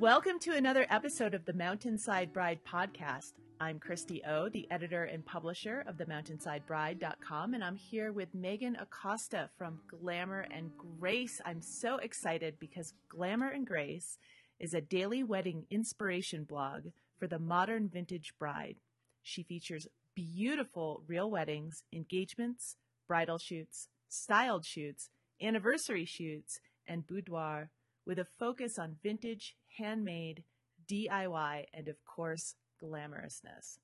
Welcome to another episode of the Mountainside Bride podcast. I'm Christy O, the editor and publisher of the mountainsidebride.com, and I'm here with Megan Accosta from Glamour and Grace. I'm so excited because Glamour and Grace is a daily wedding inspiration blog for the modern vintage bride. She features beautiful real weddings, engagements, bridal shoots, styled shoots, anniversary shoots, and boudoir with a focus on vintage, handmade, DIY, and of course, glamorousness.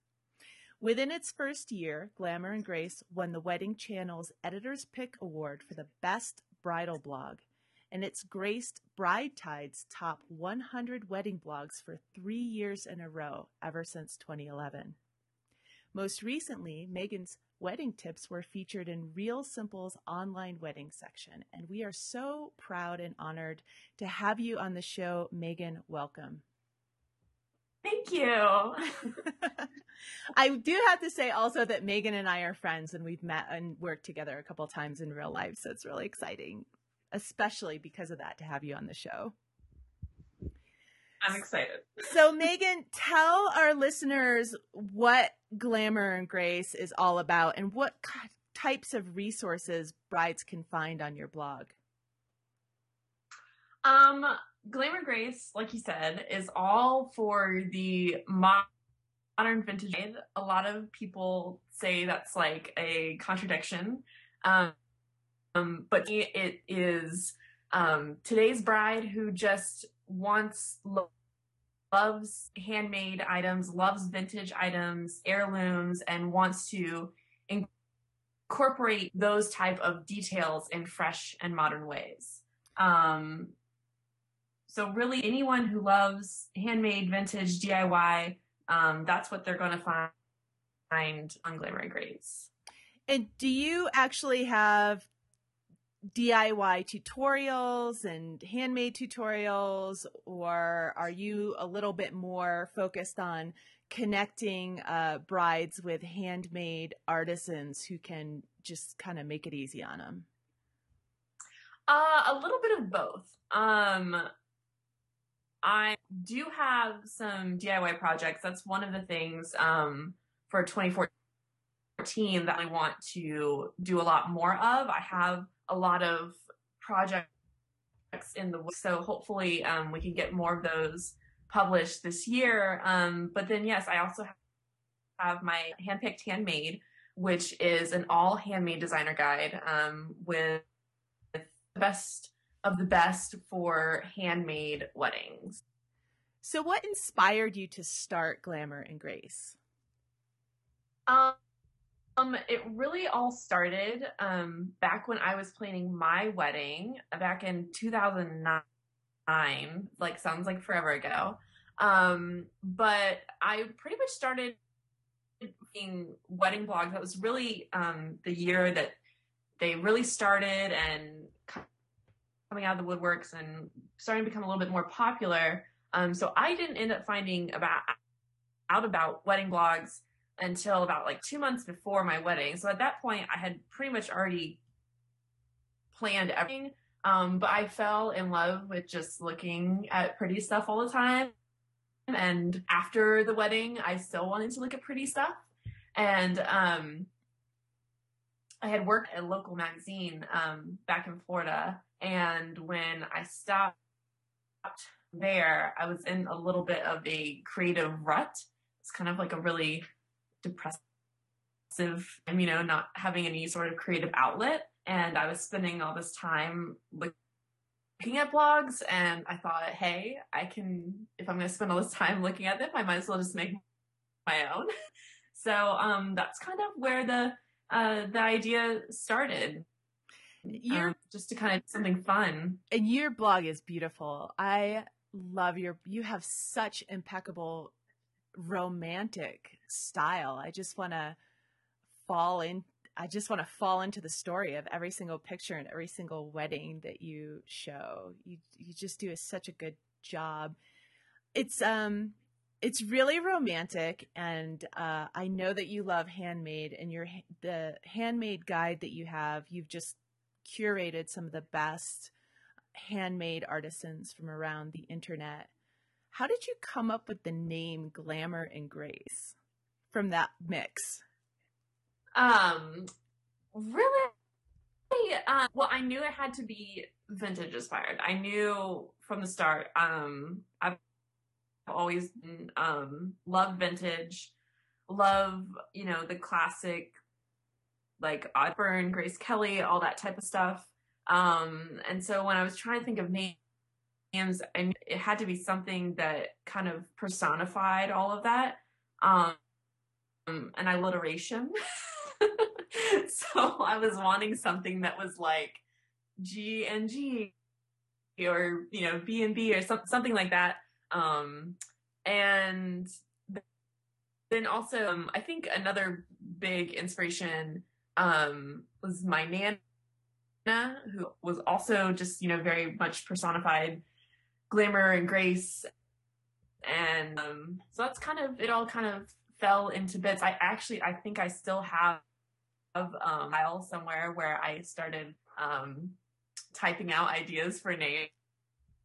Within its first year, Glamour and Grace won the Wedding Channel's Editor's Pick Award for the Best Bridal Blog, and it's graced Bride Tide's top 100 wedding blogs for three years in a row ever since 2011. Most recently, Megan's wedding tips were featured in Real Simple's online wedding section, and we are so proud and honored to have you on the show. Megan, welcome. Thank you. I do have to say also that Megan and I are friends and we've met and worked together a couple times in real life. So it's really exciting, especially because of that, to have you on the show. I'm excited. So, Megan, tell our listeners what Glamour and Grace is all about and what types of resources brides can find on your blog. Um, Glamour Grace, like you said, is all for the modern vintage. A lot of people say that's like a contradiction. Um, um but it is um, today's bride who just wants loves handmade items, loves vintage items, heirlooms, and wants to incorporate those type of details in fresh and modern ways. Um, so really, anyone who loves handmade, vintage, DIY, um, that's what they're going to find on Glamour and Grace. And do you actually have DIY tutorials and handmade tutorials, or are you a little bit more focused on connecting uh, brides with handmade artisans who can just kind of make it easy on them? Uh, a little bit of both. Um, I do have some DIY projects. That's one of the things um, for 2014 that I want to do a lot more of. I have a lot of projects in the so hopefully um, we can get more of those published this year. Um, but then yes, I also have my handpicked handmade, which is an all handmade designer guide um, with the best of the best for handmade weddings. So, what inspired you to start Glamour and Grace? Um, it really all started um, back when I was planning my wedding back in 2009. Like, sounds like forever ago. Um, but I pretty much started being wedding blogs. That was really um, the year that they really started and coming out of the woodworks and starting to become a little bit more popular. Um, so I didn't end up finding about out about wedding blogs until about like two months before my wedding. So at that point, I had pretty much already planned everything. Um, but I fell in love with just looking at pretty stuff all the time. And after the wedding, I still wanted to look at pretty stuff. And um, I had worked at a local magazine um, back in Florida. And when I stopped there, I was in a little bit of a creative rut. It's kind of like a really depressive, you know, not having any sort of creative outlet. And I was spending all this time looking at blogs and I thought, hey, I can, if I'm going to spend all this time looking at them, I might as well just make my own. so, um, that's kind of where the, uh, the idea started. Your, um, just to kind of something fun. And your blog is beautiful. I love your, you have such impeccable romantic style. I just want to fall in. I just want to fall into the story of every single picture and every single wedding that you show. You you just do such a good job. It's um it's really romantic and uh, I know that you love handmade and your the handmade guide that you have, you've just curated some of the best handmade artisans from around the internet How did you come up with the name Glamour and Grace from that mix? Um, really, uh, well, I knew it had to be vintage inspired. I knew from the start. Um, I've always um love vintage, love you know the classic, like Osbourne, Grace Kelly, all that type of stuff. Um, and so when I was trying to think of names, I knew it had to be something that kind of personified all of that. Um, an alliteration. so I was wanting something that was like G and G or you know B and B or some, something like that. Um, and then also um, I think another big inspiration um, was my nana, who was also just you know very much personified glamour and grace, and um, so that's kind of it. All kind of fell into bits. I actually I think I still have um, a file somewhere where I started um, typing out ideas for names.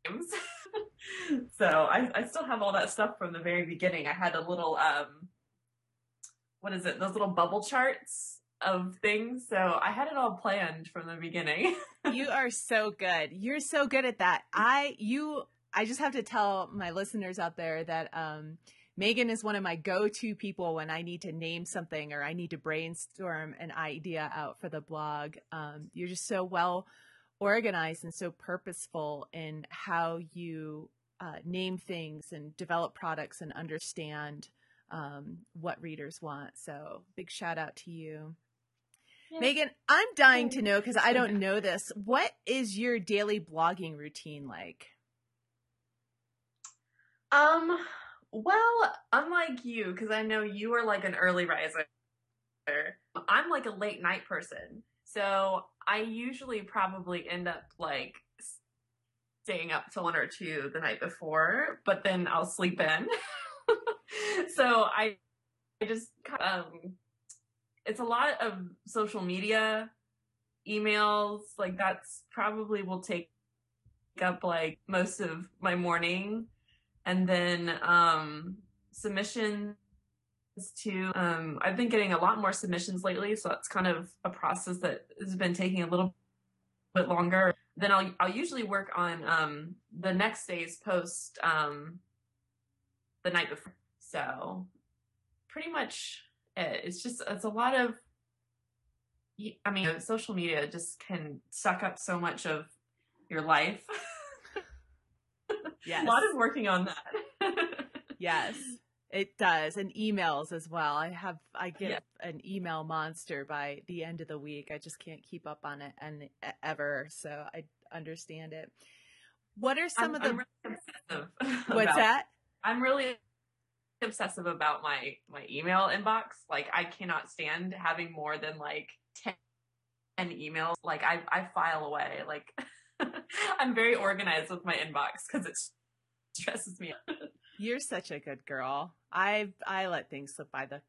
so I, I still have all that stuff from the very beginning. I had a little um, what is it? Those little bubble charts of things. So I had it all planned from the beginning. you are so good. You're so good at that. I you I just have to tell my listeners out there that um Megan is one of my go-to people when I need to name something or I need to brainstorm an idea out for the blog. Um, you're just so well organized and so purposeful in how you uh, name things and develop products and understand um, what readers want. So big shout out to you. Megan, I'm dying to know because I don't know this. What is your daily blogging routine like? Um, well, unlike you, because I know you are like an early riser, I'm like a late night person. So I usually probably end up like staying up till one or two the night before, but then I'll sleep in. so I, I just um, it's a lot of social media, emails, like that's probably will take up like most of my morning and then um, submissions to um, I've been getting a lot more submissions lately, so that's kind of a process that has been taking a little bit longer. Then I'll I'll usually work on um, the next day's post um, the night before. So pretty much it. it's just it's a lot of I mean social media just can suck up so much of your life. Yes. A lot of working on that. yes. It does, and emails as well. I have I get yeah. an email monster by the end of the week. I just can't keep up on it and ever, so I understand it. What are some I'm, of the? Really What's about, that? I'm really obsessive about my my email inbox. Like I cannot stand having more than like ten emails. Like I I file away. Like I'm very organized with my inbox because it stresses me out. You're such a good girl. I I let things slip by the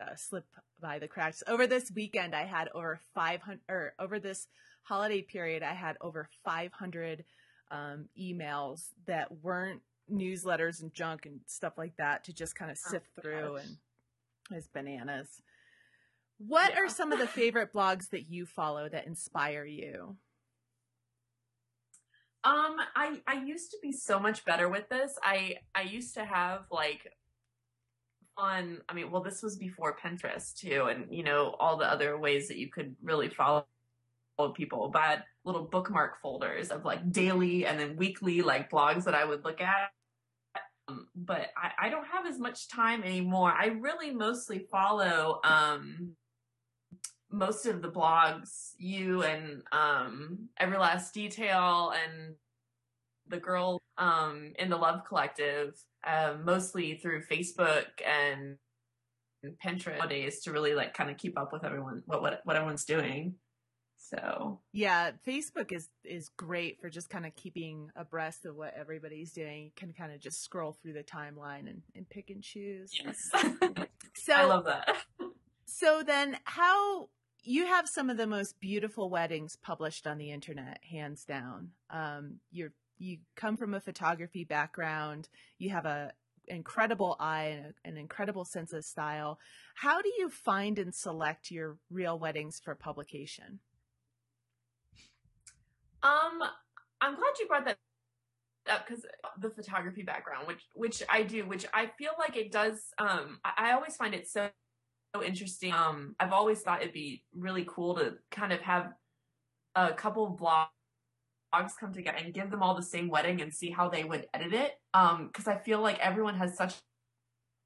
uh, slip by the cracks. Over this weekend, I had over 500, or over this holiday period, I had over 500 um, emails that weren't newsletters and junk and stuff like that to just kind of oh sift oh, through gosh. and as bananas. What yeah. are some of the favorite blogs that you follow that inspire you? Um, I I used to be so much better with this. I I used to have like on I mean, well, this was before Pinterest too, and you know all the other ways that you could really follow people. But little bookmark folders of like daily and then weekly like blogs that I would look at. Um, but I, I don't have as much time anymore. I really mostly follow um most of the blogs, you and um, Every Last Detail and the girl um, in the Love Collective, uh, mostly through Facebook and Pinterest nowadays to really like kind of keep up with everyone what what what everyone's doing. So yeah, Facebook is is great for just kind of keeping abreast of what everybody's doing. You can kind of just scroll through the timeline and, and pick and choose. Yes, so I love that. So then, how you have some of the most beautiful weddings published on the internet, hands down. Um, you're you come from a photography background, you have a incredible eye and a, an incredible sense of style. How do you find and select your real weddings for publication? Um, I'm glad you brought that up because the photography background, which which I do, which I feel like it does. Um, I, I always find it so, so interesting. Um, I've always thought it'd be really cool to kind of have a couple of blogs come together and give them all the same wedding and see how they would edit it. Um, because I feel like everyone has such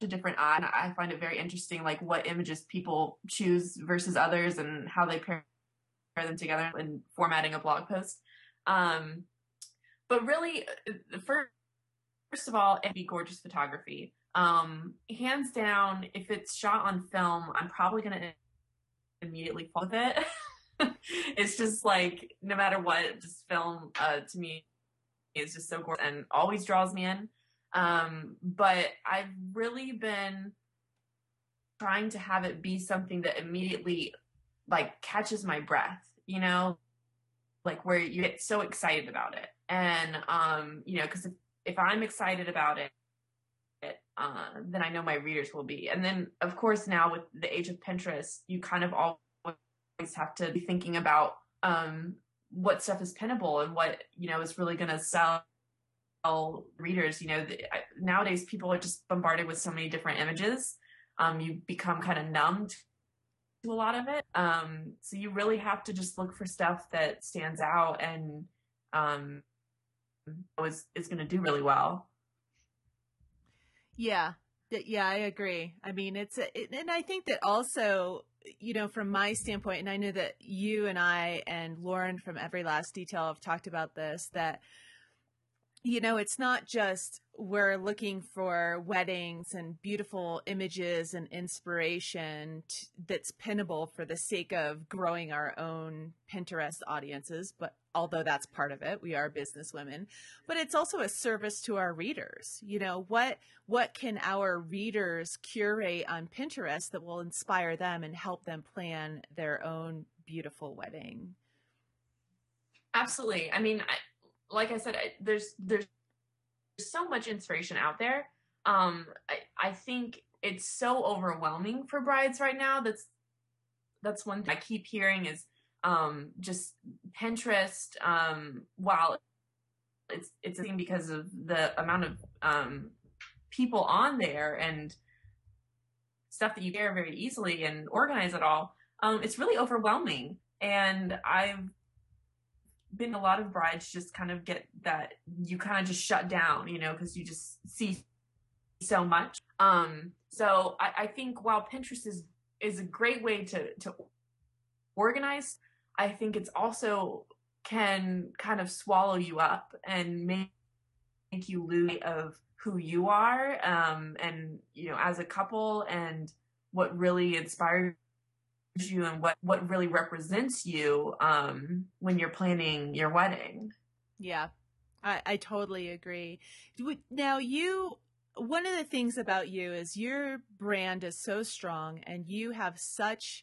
a different eye. And I find it very interesting, like what images people choose versus others and how they pair them together in formatting a blog post. Um, but really, uh, first, first of all, it'd be gorgeous photography. Um, hands down, if it's shot on film, I'm probably going to immediately fall with it. it's just like, no matter what, just film, uh, to me is just so gorgeous and always draws me in. Um, but I've really been trying to have it be something that immediately like catches my breath, you know, like where you get so excited about it. And, um, you know, because if, if I'm excited about it, uh, then I know my readers will be. And then, of course, now with the age of Pinterest, you kind of always have to be thinking about um, what stuff is pinnable and what you know is really going to sell readers. You know, the, nowadays people are just bombarded with so many different images. Um, you become kind of numbed to a lot of it. Um, so you really have to just look for stuff that stands out and um, is is going to do really well. Yeah, yeah, I agree. I mean, it's it, and I think that also, you know, from my standpoint, and I know that you and I and Lauren from Every Last Detail have talked about this that you know, it's not just we're looking for weddings and beautiful images and inspiration t- that's pinnable for the sake of growing our own Pinterest audiences, but although that's part of it, we are business women, but it's also a service to our readers. You know, what what can our readers curate on Pinterest that will inspire them and help them plan their own beautiful wedding? Absolutely. I mean, I, like I said, I, there's there's so much inspiration out there. Um, I, I think it's so overwhelming for brides right now. That's that's one thing I keep hearing is um, just Pinterest. Um, while it's it's a thing because of the amount of um, people on there and stuff that you share very easily and organize it all. Um, it's really overwhelming, and I've been a lot of brides just kind of get that you kind of just shut down, you know, because you just see so much. Um, so I, I think while Pinterest is is a great way to to organize, I think it's also can kind of swallow you up and make, make you lose of who you are um, and you know as a couple and what really inspires you and what what really represents you um, when you're planning your wedding. Yeah, I, I totally agree. Now you. One of the things about you is your brand is so strong and you have such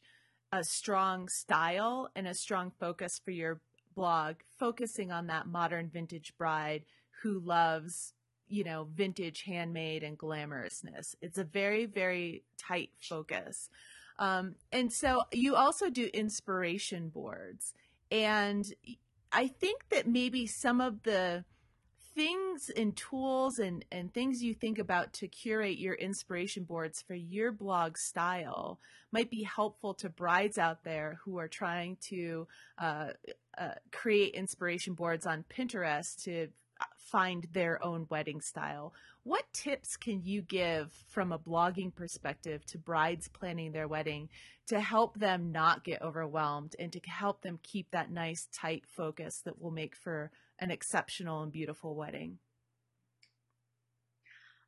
a strong style and a strong focus for your blog, focusing on that modern vintage bride who loves, you know, vintage handmade and glamorousness. It's a very, very tight focus. Um, and so you also do inspiration boards. And I think that maybe some of the things and tools and, and things you think about to curate your inspiration boards for your blog style might be helpful to brides out there who are trying to uh, uh, create inspiration boards on Pinterest to find their own wedding style. What tips can you give from a blogging perspective to brides planning their wedding to help them not get overwhelmed and to help them keep that nice, tight focus that will make for an exceptional and beautiful wedding?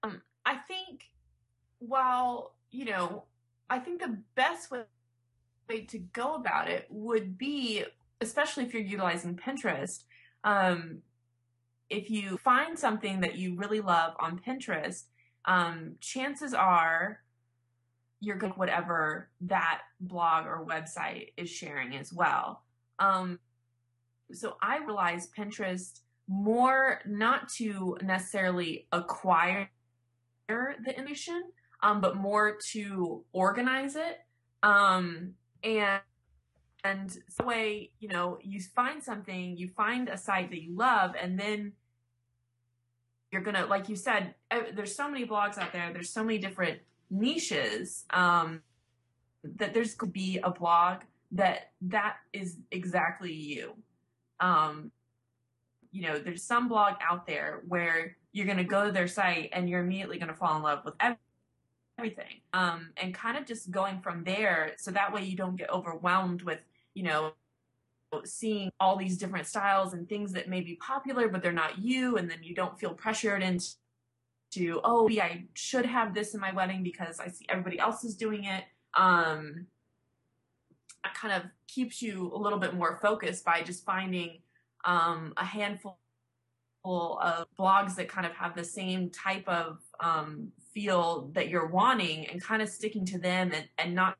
Um, I think while, you know, I think the best way to go about it would be, especially if you're utilizing Pinterest, um, if you find something that you really love on Pinterest, um, chances are you're going whatever that blog or website is sharing as well. Um, so I realize Pinterest more not to necessarily acquire the information, um, but more to organize it. Um, and and the way you know you find something, you find a site that you love, and then you're gonna, like you said, there's so many blogs out there. There's so many different niches um, that there's could be a blog that that is exactly you. Um, you know, there's some blog out there where you're to go to their site and you're immediately to fall in love with everything. Um, and kind of just going from there so that way you don't get overwhelmed with, you know, seeing all these different styles and things that may be popular, but they're not you. And then you don't feel pressured into, oh, yeah, I should have this in my wedding because I see everybody else is doing it. Um, it kind of keeps you a little bit more focused by just finding um, a handful of blogs that kind of have the same type of um, feel that you're wanting and kind of sticking to them and, and not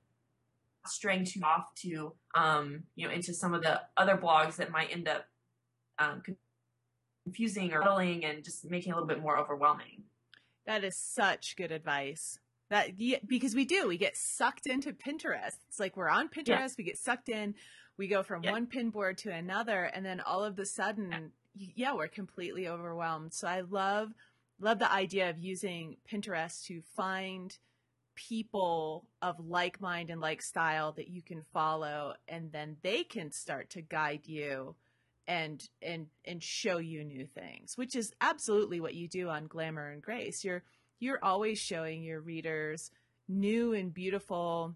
straying too off to um, you know into some of the other blogs that might end up um, confusing or muddling and just making a little bit more overwhelming. That is such good advice. That because we do, we get sucked into Pinterest. It's like we're on Pinterest, yeah. we get sucked in we go from yeah. one pin board to another and then all of a sudden yeah we're completely overwhelmed so i love love the idea of using pinterest to find people of like mind and like style that you can follow and then they can start to guide you and and and show you new things which is absolutely what you do on glamour and grace you're you're always showing your readers new and beautiful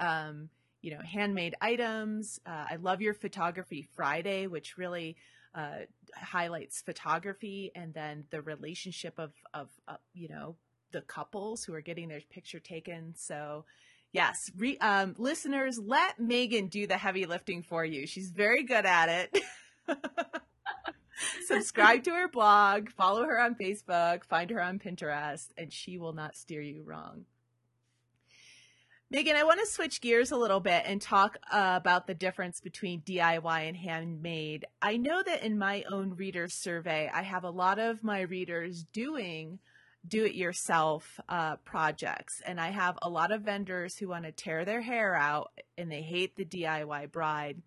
um you know, handmade items. Uh, I love your photography Friday, which really uh, highlights photography and then the relationship of of uh, you know the couples who are getting their picture taken. So. Yes, re, um, listeners, let Megan do the heavy lifting for you. She's very good at it. Subscribe to her blog, follow her on Facebook, find her on Pinterest, and she will not steer you wrong. Megan, I want to switch gears a little bit and talk uh, about the difference between DIY and handmade. I know that in my own reader survey, I have a lot of my readers doing do it yourself uh, projects. And I have a lot of vendors who want to tear their hair out and they hate the DIY bride.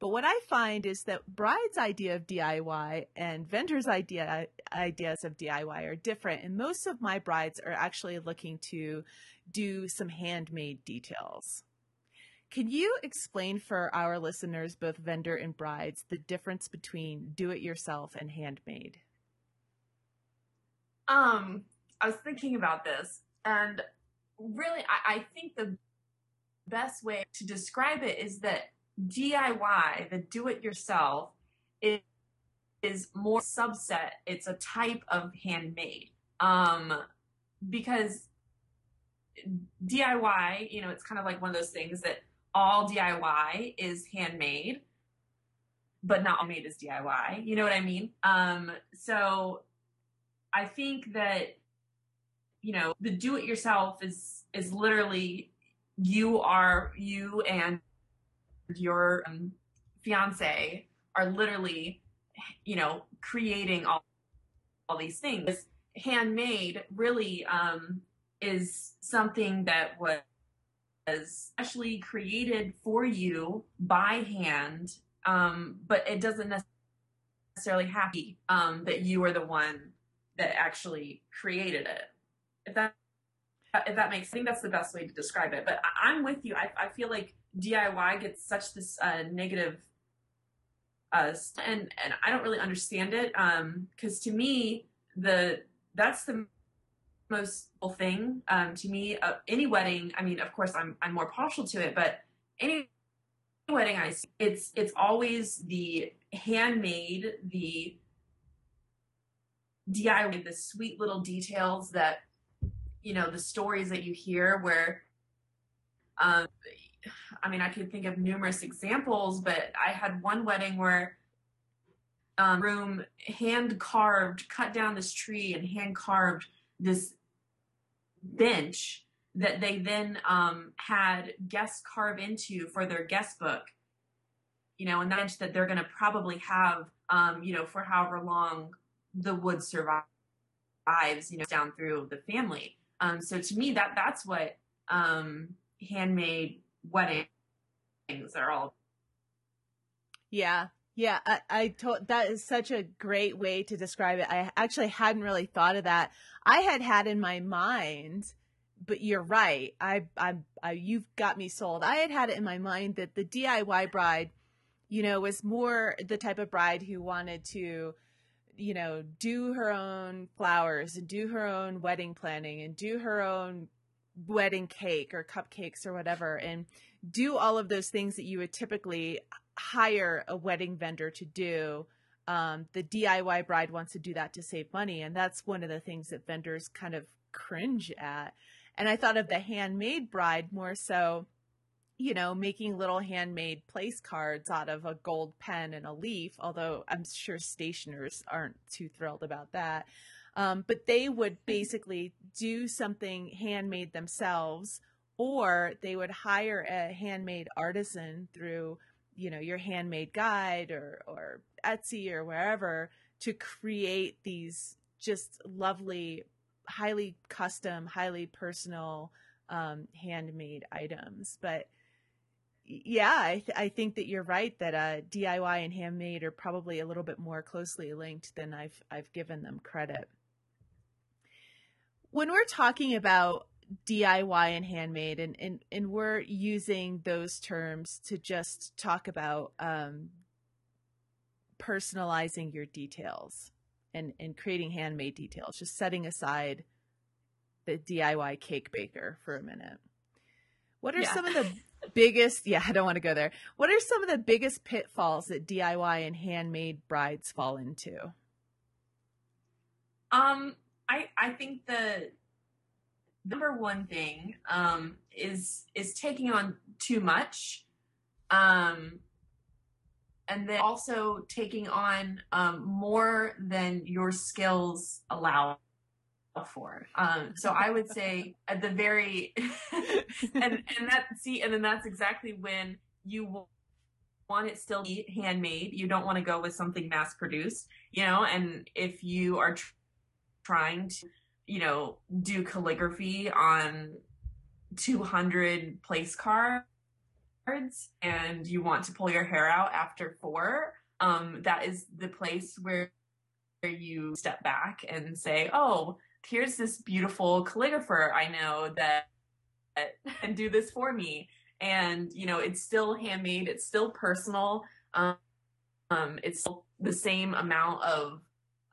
But what I find is that bride's idea of DIY and vendors' idea ideas of DIY are different. And most of my brides are actually looking to do some handmade details. Can you explain for our listeners, both vendor and brides, the difference between do it yourself and handmade? Um, I was thinking about this, and really, I, I think the best way to describe it is that DIY, the do it yourself, is, is more subset. It's a type of handmade. Um, because DIY, you know, it's kind of like one of those things that all DIY is handmade, but not all made is DIY. You know what I mean? Um, so I think that, you know, the do it yourself is, is literally you are, you and your um, fiance are literally, you know, creating all, all these things. Handmade really, um, is something that was actually created for you by hand, um, but it doesn't necessarily have to be um, that you are the one that actually created it. If that if that makes, I think that's the best way to describe it. But I, am with you. I, I feel like DIY gets such this uh, negative, uh, and and I don't really understand it. Um, because to me, the that's the most thing um, to me. Uh, any wedding, I mean, of course, I'm I'm more partial to it, but any wedding I see, it's it's always the handmade, the DIY, the sweet little details that you know, the stories that you hear where. Um, I mean, I could think of numerous examples, but I had one wedding where um, room hand carved, cut down this tree and hand carved this bench that they then um, had guests carve into for their guest book. You know, and that bench that they're going to probably have um, you know, for however long the wood survives, you know, down through the family. Um, so to me, that that's what um, handmade weddings are all. Yeah, yeah, I, I told that is such a great way to describe it. I actually hadn't really thought of that. I had had in my mind, but you're right. I, I, I, you've got me sold. I had had it in my mind that the DIY bride, you know, was more the type of bride who wanted to, you know, do her own flowers and do her own wedding planning and do her own wedding cake or cupcakes or whatever and do all of those things that you would typically hire a wedding vendor to do. Um, the DIY bride wants to do that to save money. And that's one of the things that vendors kind of cringe at. And I thought of the handmade bride more so, you know, making little handmade place cards out of a gold pen and a leaf, although I'm sure stationers aren't too thrilled about that. Um, but they would basically do something handmade themselves, or they would hire a handmade artisan through you know your handmade guide or or Etsy or wherever to create these just lovely highly custom highly personal um, handmade items but yeah I, th- I think that you're right that uh, diy and handmade are probably a little bit more closely linked than i've i've given them credit when we're talking about DIY and handmade, and, and, and we're using those terms to just talk about um, personalizing your details and, and creating handmade details, just setting aside the DIY cake baker for a minute. What are yeah. some of the biggest, yeah, I don't want to go there. What are some of the biggest pitfalls that DIY and handmade brides fall into? Um, I, I think the number one thing um, is is taking on too much um, and then also taking on um, more than your skills allow for um, so i would say at the very and and that see and then that's exactly when you want it still be handmade. You don't want to go with something mass produced you know? And if you are tr- trying to you know, do calligraphy on 200 place cards and you want to pull your hair out after four, um, that is the place where you step back and say, oh, here's this beautiful calligrapher I know that can do this for me. And, you know, it's still handmade, it's still personal. Um, um, it's the same amount of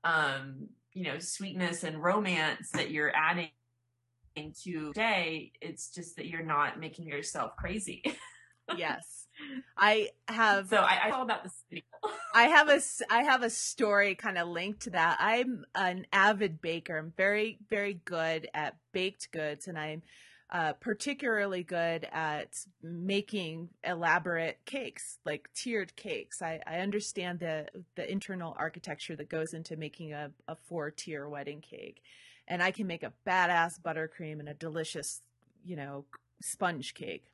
um, you know sweetness and romance that you're adding to day it's just that you're not making yourself crazy yes i have so i, I all about this i have a i have a story kind of linked to that i'm an avid baker i'm very very good at baked goods and i'm uh, particularly good at making elaborate cakes, like tiered cakes. I, I understand the the internal architecture that goes into making a, a four tier wedding cake, and I can make a badass buttercream and a delicious, you know, sponge cake.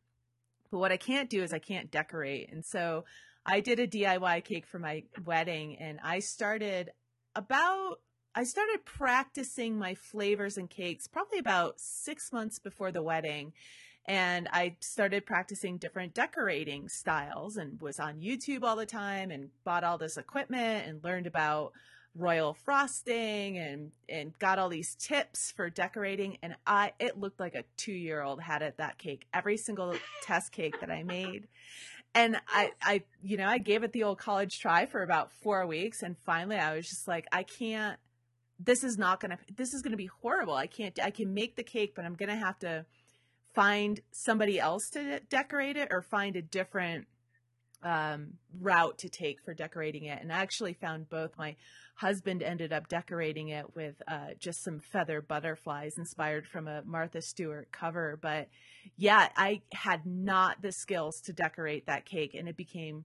But what I can't do is I can't decorate, and so I did a DIY cake for my wedding, and I started about I started practicing my flavors and cakes probably about six months before the wedding. And I started practicing different decorating styles and was on YouTube all the time and bought all this equipment and learned about royal frosting and and got all these tips for decorating. And I it looked like a 2-year-old had it that cake every single test cake that I made. And I, I, you know, I gave it the old college try for about four weeks, and finally, I was just like, I can't, this is not gonna this is gonna be horrible. I can't i can make the cake but i'm gonna have to find somebody else to de- decorate it or find a different um, route to take for decorating it and i actually found both my husband ended up decorating it with uh, just some feather butterflies inspired from a martha stewart cover but yeah i had not the skills to decorate that cake and it became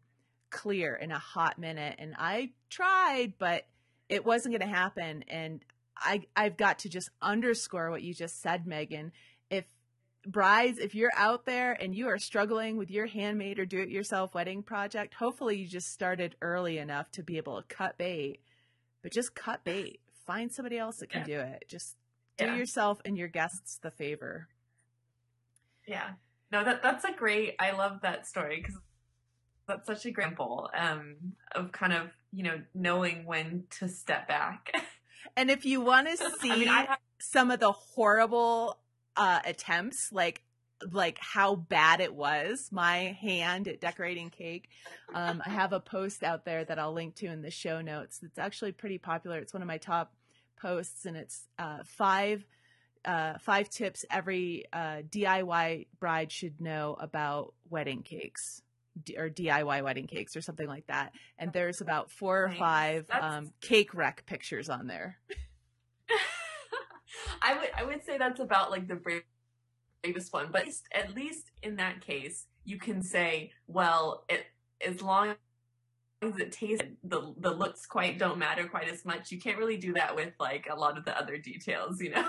clear in a hot minute and i tried but it wasn't going to happen. And I, I've got to just underscore what you just said, Megan. Brides, if you're out there and you are struggling with your handmade or do it yourself wedding project, hopefully you just started early enough to be able to cut bait. But just cut bait. Find somebody else that can yeah. do it. Just do yeah. yourself and your guests the favor. Yeah. No, that that's a great. I love that story because that's such a example um, of kind of you know knowing when to step back. And if you want to see I mean, have- some of the horrible uh, attempts, like like how bad it was, my hand at decorating cake. Um, I have a post out there that I'll link to in the show notes. It's actually pretty popular. It's one of my top posts, and it's uh, five uh, five tips every uh, DIY bride should know about wedding cakes or DIY wedding cakes or something like that. And there's about four or five um, cake wreck pictures on there. I would I would say that's about like the bravest one, but at least in that case, you can say, well, it as long as it tastes, the the looks quite don't matter quite as much. You can't really do that with like a lot of the other details, you know.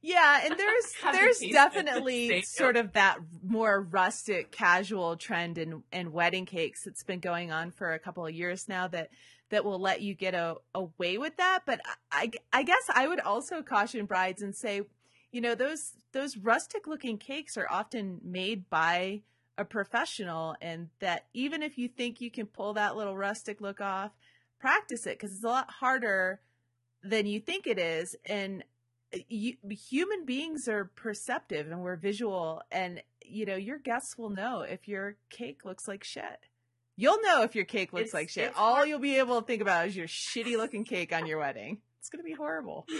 Yeah, and there's there's definitely sort of that more rustic, casual trend in in wedding cakes that's been going on for a couple of years now that that will let you get a, away with that. But I I guess I would also caution brides and say, you know, those those rustic looking cakes are often made by a professional, and that even if you think you can pull that little rustic look off, practice it because it's a lot harder than you think it is, and uh, you, human beings are perceptive and we're visual and you know your guests will know if your cake looks like shit you'll know if your cake looks it's, like shit all hard. you'll be able to think about is your shitty looking cake on your wedding. It's gonna be horrible.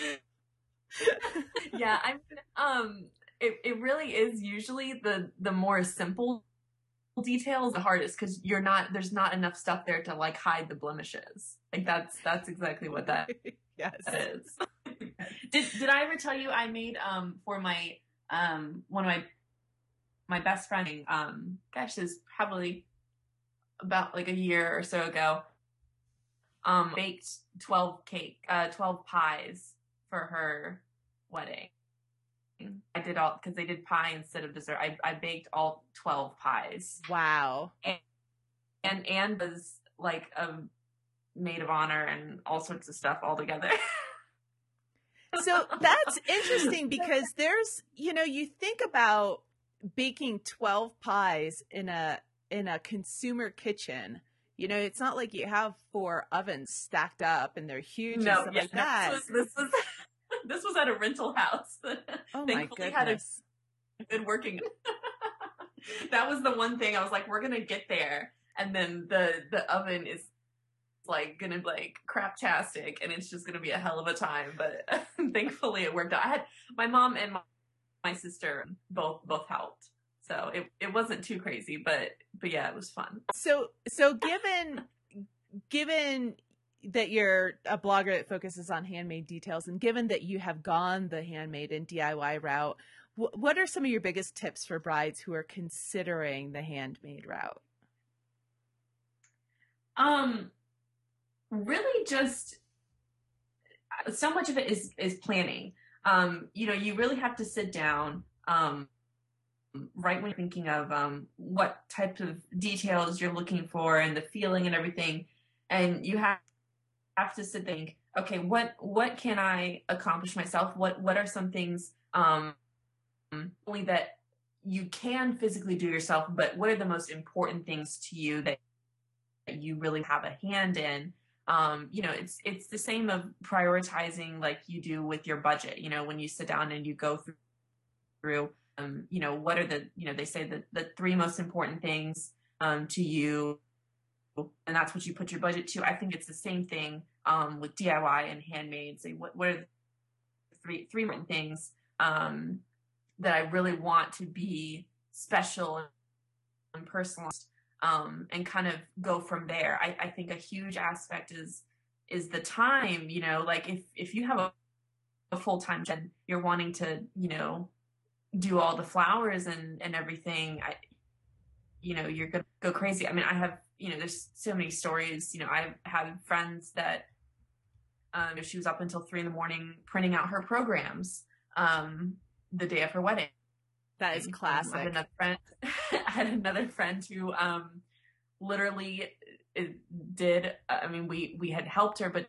Yeah i'm um it, it really is usually the the more simple details the hardest because you're not there's not enough stuff there to like hide the blemishes. Like that's that's exactly what that yes. is. Did did I ever tell you I made um for my um one of my my best friend um gosh this probably about like a year or so ago um baked 12 cake uh 12 pies for her wedding I did all because they did pie instead of dessert. I, I baked all twelve pies. Wow. And and Anne was like a maid of honor and all sorts of stuff all together. so that's interesting because there's, you know, you think about baking 12 pies in a in a consumer kitchen. You know, it's not like you have four ovens stacked up and they're huge no, and stuff yeah, like that. This was, this was this was at a rental house. Oh my goodness. Had a good working. that was the one thing I was like, we're gonna get there, and then the the oven is like gonna be like craptastic and it's just gonna be a hell of a time. But thankfully it worked out. I had my mom and my, my sister both both helped. So it, it wasn't too crazy, but but yeah, it was fun. So so given given that you're a blogger that focuses on handmade details and given that you have gone the handmade and DIY route, wh- what are some of your biggest tips for brides who are considering the handmade route? Um really just so much of it is is planning. Um, you know, you really have to sit down um, right when you're thinking of um, what type of details you're looking for and the feeling and everything, and you have have to sit think, okay, what what can I accomplish myself? What what are some things um, only that you can physically do yourself, but what are the most important things to you that you really have a hand in um, you know, it's it's the same of prioritizing like you do with your budget. You know, when you sit down and you go through, through, um, you know, what are the, you know, they say that the three most important things um, to you, and that's what you put your budget to. I think it's the same thing um, with DIY and handmade. Say what what are the three three important things um, that I really want to be special and personal um, and kind of go from there. I, I think a huge aspect is is the time. You know, like if if you have a, a full time job, you're wanting to you know do all the flowers and and everything. I, you know, you're gonna go crazy. I mean, I have you know, there's so many stories. You know, I've had friends that um, she was up until three in the morning printing out her programs um, the day of her wedding That is classic. Um, I had another friend. I had another friend who um, literally uh, did. I mean, we we had helped her, but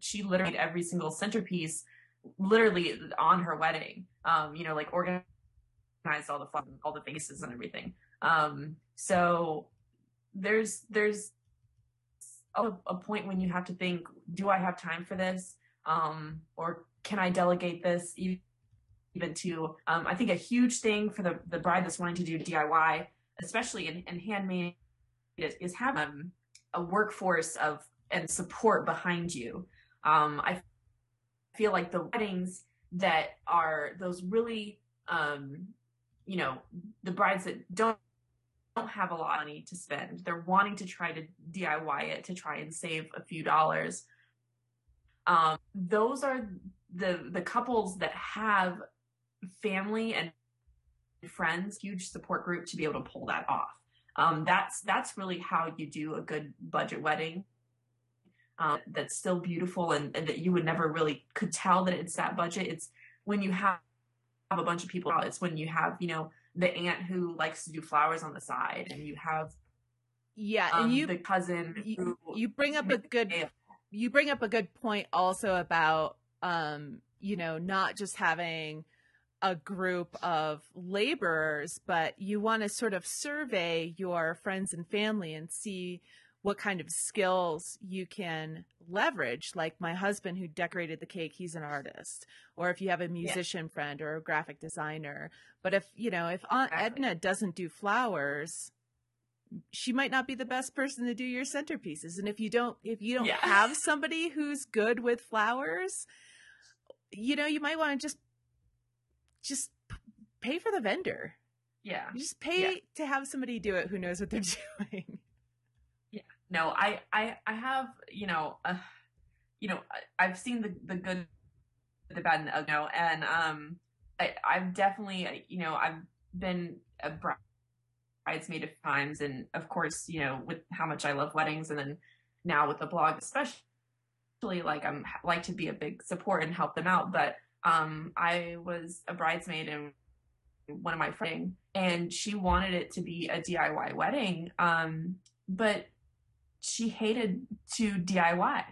she literally every single centerpiece, literally on her wedding. Um, you know, like organized all the fun, all the faces and everything. Um, so there's there's a, a point when you have to think, do I have time for this? Um, or can I delegate this? even to um, I think a huge thing for the the bride that's wanting to do DIY, especially in, in handmade, is, is have um, a workforce of and support behind you. Um, I feel like the weddings that are those really um, you know the brides that don't don't have a lot of money to spend they're wanting to try to diy it to try and save a few dollars um, those are the the couples that have family and friends, huge support group to be able to pull that off. Um, that's that's really how you do a good budget wedding. Um, that's still beautiful and, and, that you would never really could tell that it's that budget. It's when you have, have a bunch of people out. It's when you have you know the aunt who likes to do flowers on the side, and you have yeah, um, and you the cousin you, you bring up a good you bring up a good point also about um you know not just having a group of laborers, but you want to sort of survey your friends and family and see what kind of skills you can leverage. Like my husband who decorated the cake, he's an artist. Or if you have a musician yeah. friend or a graphic designer. But if, you know, if Aunt exactly. Edna doesn't do flowers, she might not be the best person to do your centerpieces. And if you don't if you don't yeah. have somebody who's good with flowers, you know, you might want to just just pay for the vendor. Yeah. just pay yeah. to have somebody do it who knows what they're doing. No, I, I, I have, you know, uh, you know, I, have seen the, the good, the bad, and the ugly, and, um, I, I've definitely, you know, I've been a bridesmaid of times. And of course, you know, with how much I love weddings and then now with the blog, especially like I'm like to be a big support and help them out. But um, I was a bridesmaid in one of my friends, and she wanted it to be a DIY wedding, um, but she hated to DIY.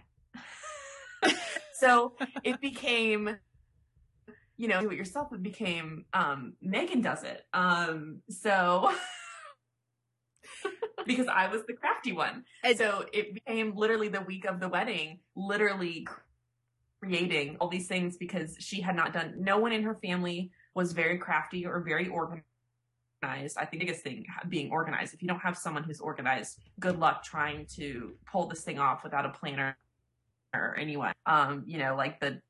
so it became, you know, do it yourself. It became um, Megan does it. Um, so. because I was the crafty one. And so it became literally the week of the wedding, literally creating all these things because she had not done, no one in her family was very crafty or very organized. I think the biggest thing being organized. If you don't have someone who's organized, good luck trying to pull this thing off without a planner or anyone. Um, you know, like the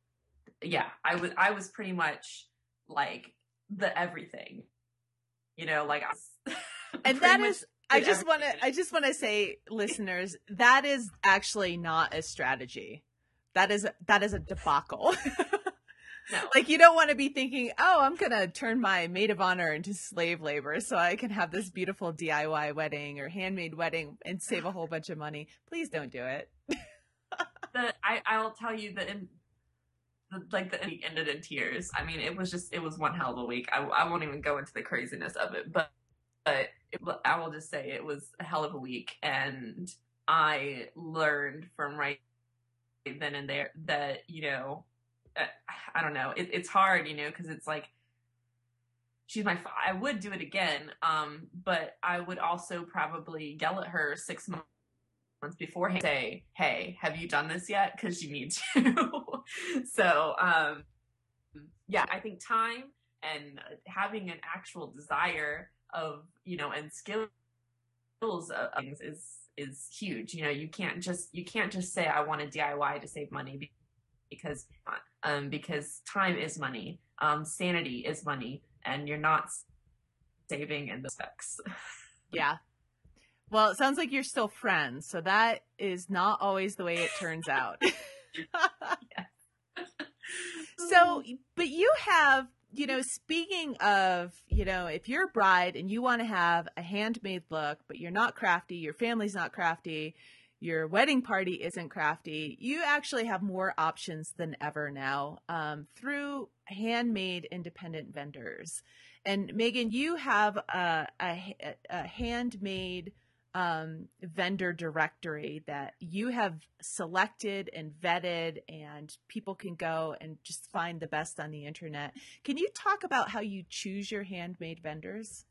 yeah, I was I was pretty much like the everything. You know, like And that is I just want to I just want to say listeners, that is actually not a strategy that is that is a debacle. Like you don't want to be thinking, "Oh, I'm going to turn my maid of honor into slave labor so I can have this beautiful DIY wedding or handmade wedding and save a whole bunch of money." Please don't do it. the I I'll tell you that in the, like the week ended in tears. I mean, it was just it was one hell of a week. I I won't even go into the craziness of it, but but it, I will just say it was a hell of a week and I learned from right then and there that you know i don't know. It, it's hard you know because it's like she's my i would do it again um but i would also probably yell at her six months beforehand say hey have you done this yet? Because you need to. So um yeah i think time and having an actual desire of you know and skills of things is is huge. You know, you can't just you can't just say I want to DIY to save money because um because time is money, um sanity is money, and you're not saving in the specs. yeah. Well, it sounds like you're still friends, so that is not always the way it turns out. so, but you have you know, speaking of, you know, if you're a bride and you want to have a handmade look, but you're not crafty, your family's not crafty, your wedding party isn't crafty, you actually have more options than ever now um, through handmade independent vendors. And Megan, you have a, a, a handmade um, vendor directory that you have selected and vetted, and people can go and just find the best on the internet. Can you talk about how you choose your handmade vendors?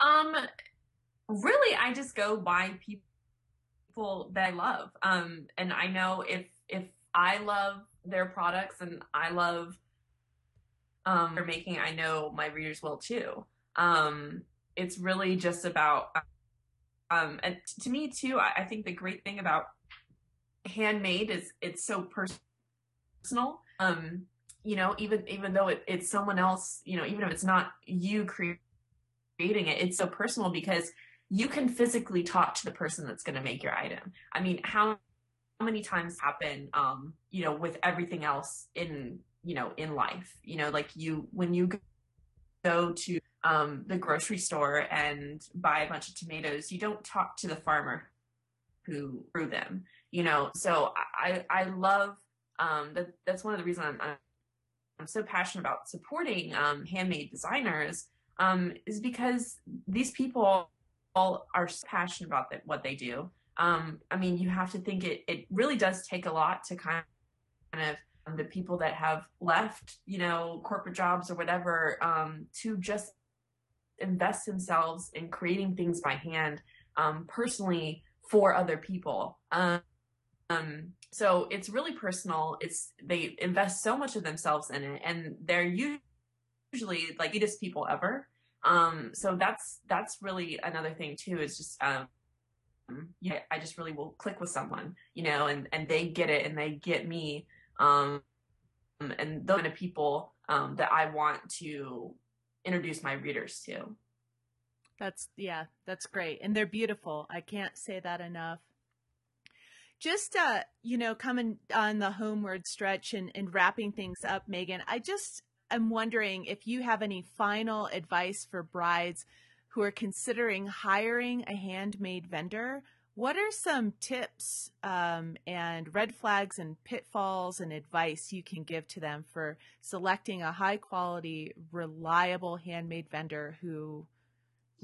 Um, really, I just go by people that I love. Um, and I know if if I love their products and I love um they're making, I know my readers will too. Um, it's really just about um and to me too I, I think the great thing about handmade is it's so personal um you know even even though it, it's someone else you know even if it's not you creating it it's so personal because you can physically talk to the person that's going to make your item i mean how many times happen um you know with everything else in you know in life you know like you when you go to um, the grocery store and buy a bunch of tomatoes, you don't talk to the farmer who grew them. You know, so I I love um, that. That's one of the reasons I'm, I'm so passionate about supporting um, handmade designers um, is because these people all are passionate about the, what they do. Um, I mean, you have to think it it really does take a lot to kind of um, the people that have left, you know, corporate jobs or whatever, um, to just invest themselves in creating things by hand um, personally for other people. Um, um, so it's really personal. It's they invest so much of themselves in it, and they're usually like the sweetest people ever. Um, so that's that's really another thing too. Is just um, yeah, I just really will click with someone, you know, and and they get it, and they get me, um, and those kind of people um, that I want to introduce my readers to. That's yeah, that's great. And they're beautiful. I can't say that enough. Just uh, you know, coming on the homeward stretch and, and wrapping things up, Megan, I just am wondering if you have any final advice for brides who are considering hiring a handmade vendor. What are some tips um, and red flags and pitfalls and advice you can give to them for selecting a high quality, reliable handmade vendor who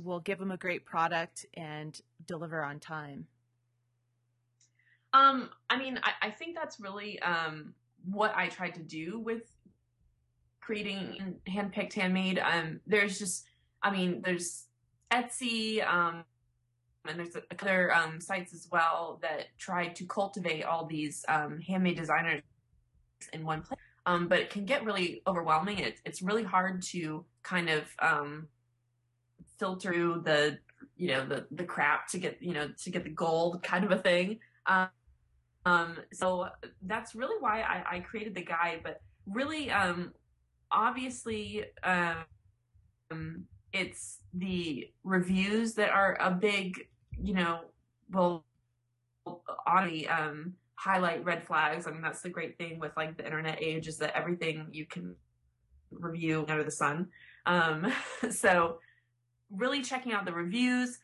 will give them a great product and deliver on time? Um, I mean, I, I think that's really um, what I tried to do with creating handpicked handmade. Um, there's just, I mean, there's Etsy, um, and there's other um, sites as well that try to cultivate all these um, handmade designers in one place. Um, but it can get really overwhelming. It, it's really hard to kind of um, filter through the you know the the crap to get you know to get the gold kind of a thing. Um, um, so that's really why I, I created the guide. But really, um, obviously, um, it's the reviews that are a big you know will on um highlight red flags. I mean, that's the great thing with like the internet age is that everything you can review under the sun. Um, so really checking out the reviews,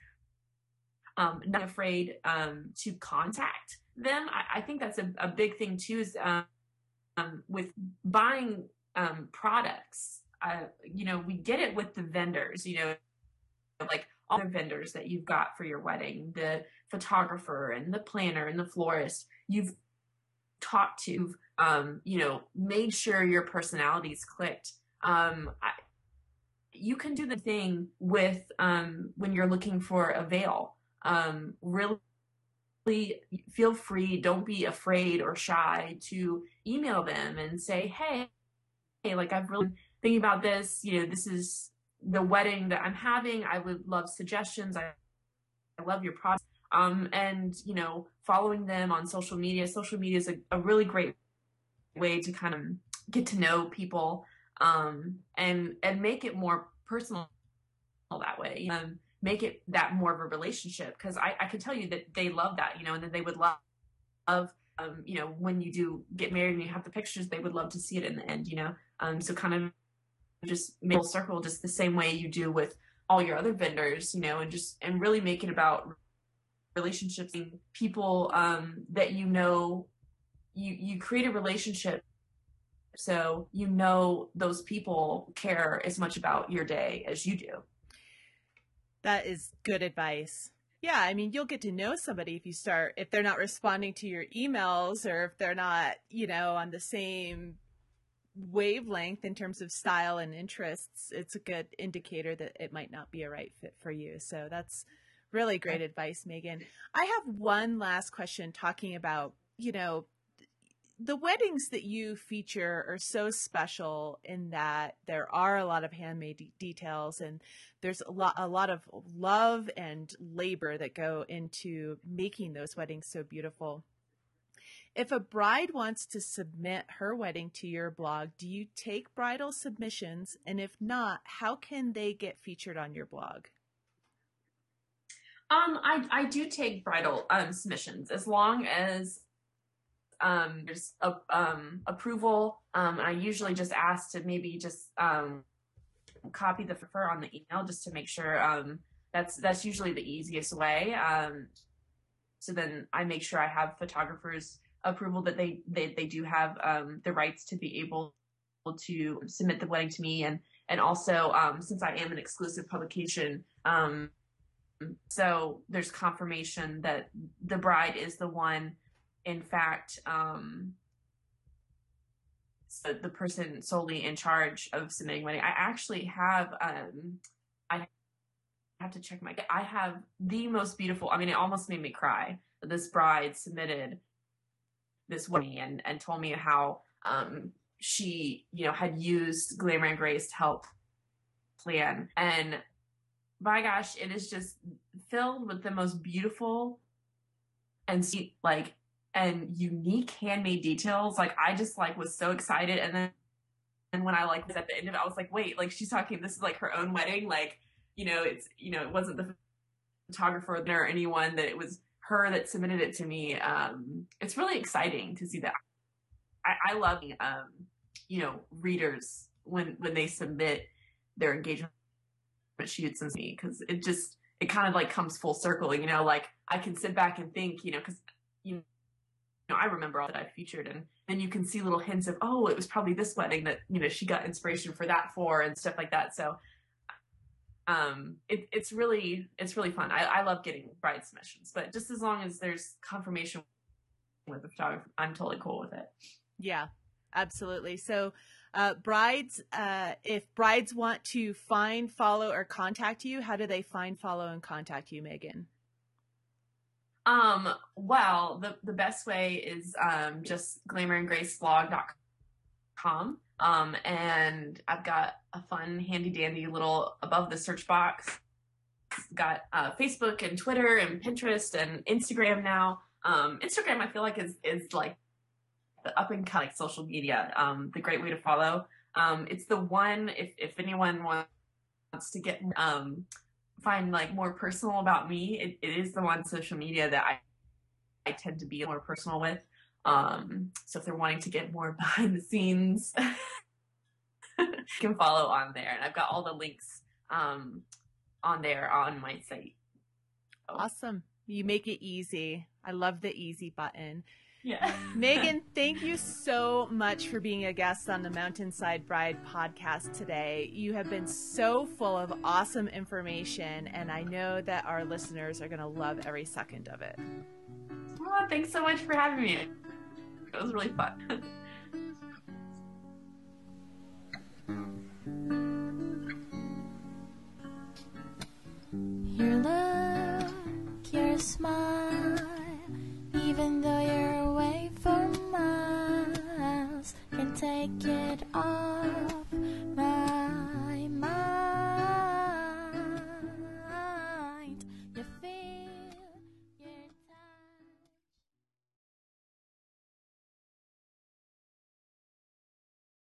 um, not afraid um, to contact them. I, I think that's a, a, big thing too. Is um, um with buying um, products, uh, you know, we get it with the vendors. You know, like all the vendors that you've got for your wedding, the photographer and the planner and the florist. You've talked to, um, you know, made sure your personalities clicked. Um, I, you can do the thing with um, when you're looking for a veil. Um, really feel free. Don't be afraid or shy to email them and say, "Hey, hey, like I've really thinking about this. You know, this is the wedding that I'm having. I would love suggestions. I, I love your product." Um, and you know, following them on social media. Social media is a, a really great way to kind of get to know people um, and and make it more personal that way. Um, make it that more of a relationship because I, I can tell you that they love that, you know, and then they would love, love um, you know, when you do get married and you have the pictures, they would love to see it in the end, you know. Um, so kind of just make a circle just the same way you do with all your other vendors, you know, and just and really make it about relationships and people um, that you know you you create a relationship so you know those people care as much about your day as you do. That is good advice. Yeah, I mean, you'll get to know somebody if you start if they're not responding to your emails or if they're not, you know, on the same wavelength in terms of style and interests. It's a good indicator that it might not be a right fit for you. So that's really great advice, Megan. I have one last question talking about, you know, the weddings that you feature are so special in that there are a lot of handmade de- details and there's a lot a lot of love and labor that go into making those weddings so beautiful. If a bride wants to submit her wedding to your blog, do you take bridal submissions? And if not, how can they get featured on your blog? Um, I, I do take bridal um, submissions as long as um, there's a, um, approval. Um, I usually just ask to maybe just um, copy the prefer on the email just to make sure. Um, that's that's usually the easiest way. Um, so then I make sure I have photographers approval that they they, they do have um, the rights to be able to submit the wedding to me and and also um, since I am an exclusive publication um, so there's confirmation that the bride is the one in fact um, so the person solely in charge of submitting money. I actually have um, I have to check my I have the most beautiful I mean it almost made me cry. This bride submitted this money and and told me how um, she you know had used glamour and grace to help plan and my gosh it is just filled with the most beautiful and sweet like and unique handmade details. Like I just like was so excited and then and when I like was at the end of it, I was like, wait, like she's talking this is like her own wedding. Like, you know, it's you know, it wasn't the photographer or anyone that it was her that submitted it to me. Um it's really exciting to see that. I, I love um, you know, readers when when they submit their engagement shoots and me because it just it kind of like comes full circle, you know, like I can sit back and think, you know, because you know, I remember all that I featured and then you can see little hints of, oh, it was probably this wedding that, you know, she got inspiration for that for and stuff like that. So um it, it's really it's really fun. I, I love getting bride submissions, but just as long as there's confirmation with the photographer, I'm totally cool with it. Yeah, absolutely. So uh, brides, uh, if brides want to find, follow, or contact you, how do they find, follow, and contact you, Megan? Um, well, the, the best way is um, just glamourandgraceblog.com. Um, and I've got a fun, handy dandy little above the search box. Got uh, Facebook and Twitter and Pinterest and Instagram now. Um, Instagram, I feel like is is like the up and coming like, social media. Um, the great way to follow. Um, it's the one if if anyone wants to get um find like more personal about me, it, it is the one social media that I I tend to be more personal with. Um, so if they're wanting to get more behind the scenes, can follow on there, and I've got all the links um, on there on my site. Oh. Awesome! You make it easy. I love the easy button. Yeah. Megan, thank you so much for being a guest on the Mountainside Bride podcast today. You have been so full of awesome information, and I know that our listeners are going to love every second of it. Oh, thanks so much for having me. It was really fun. your look, your smile, even though you're take it off.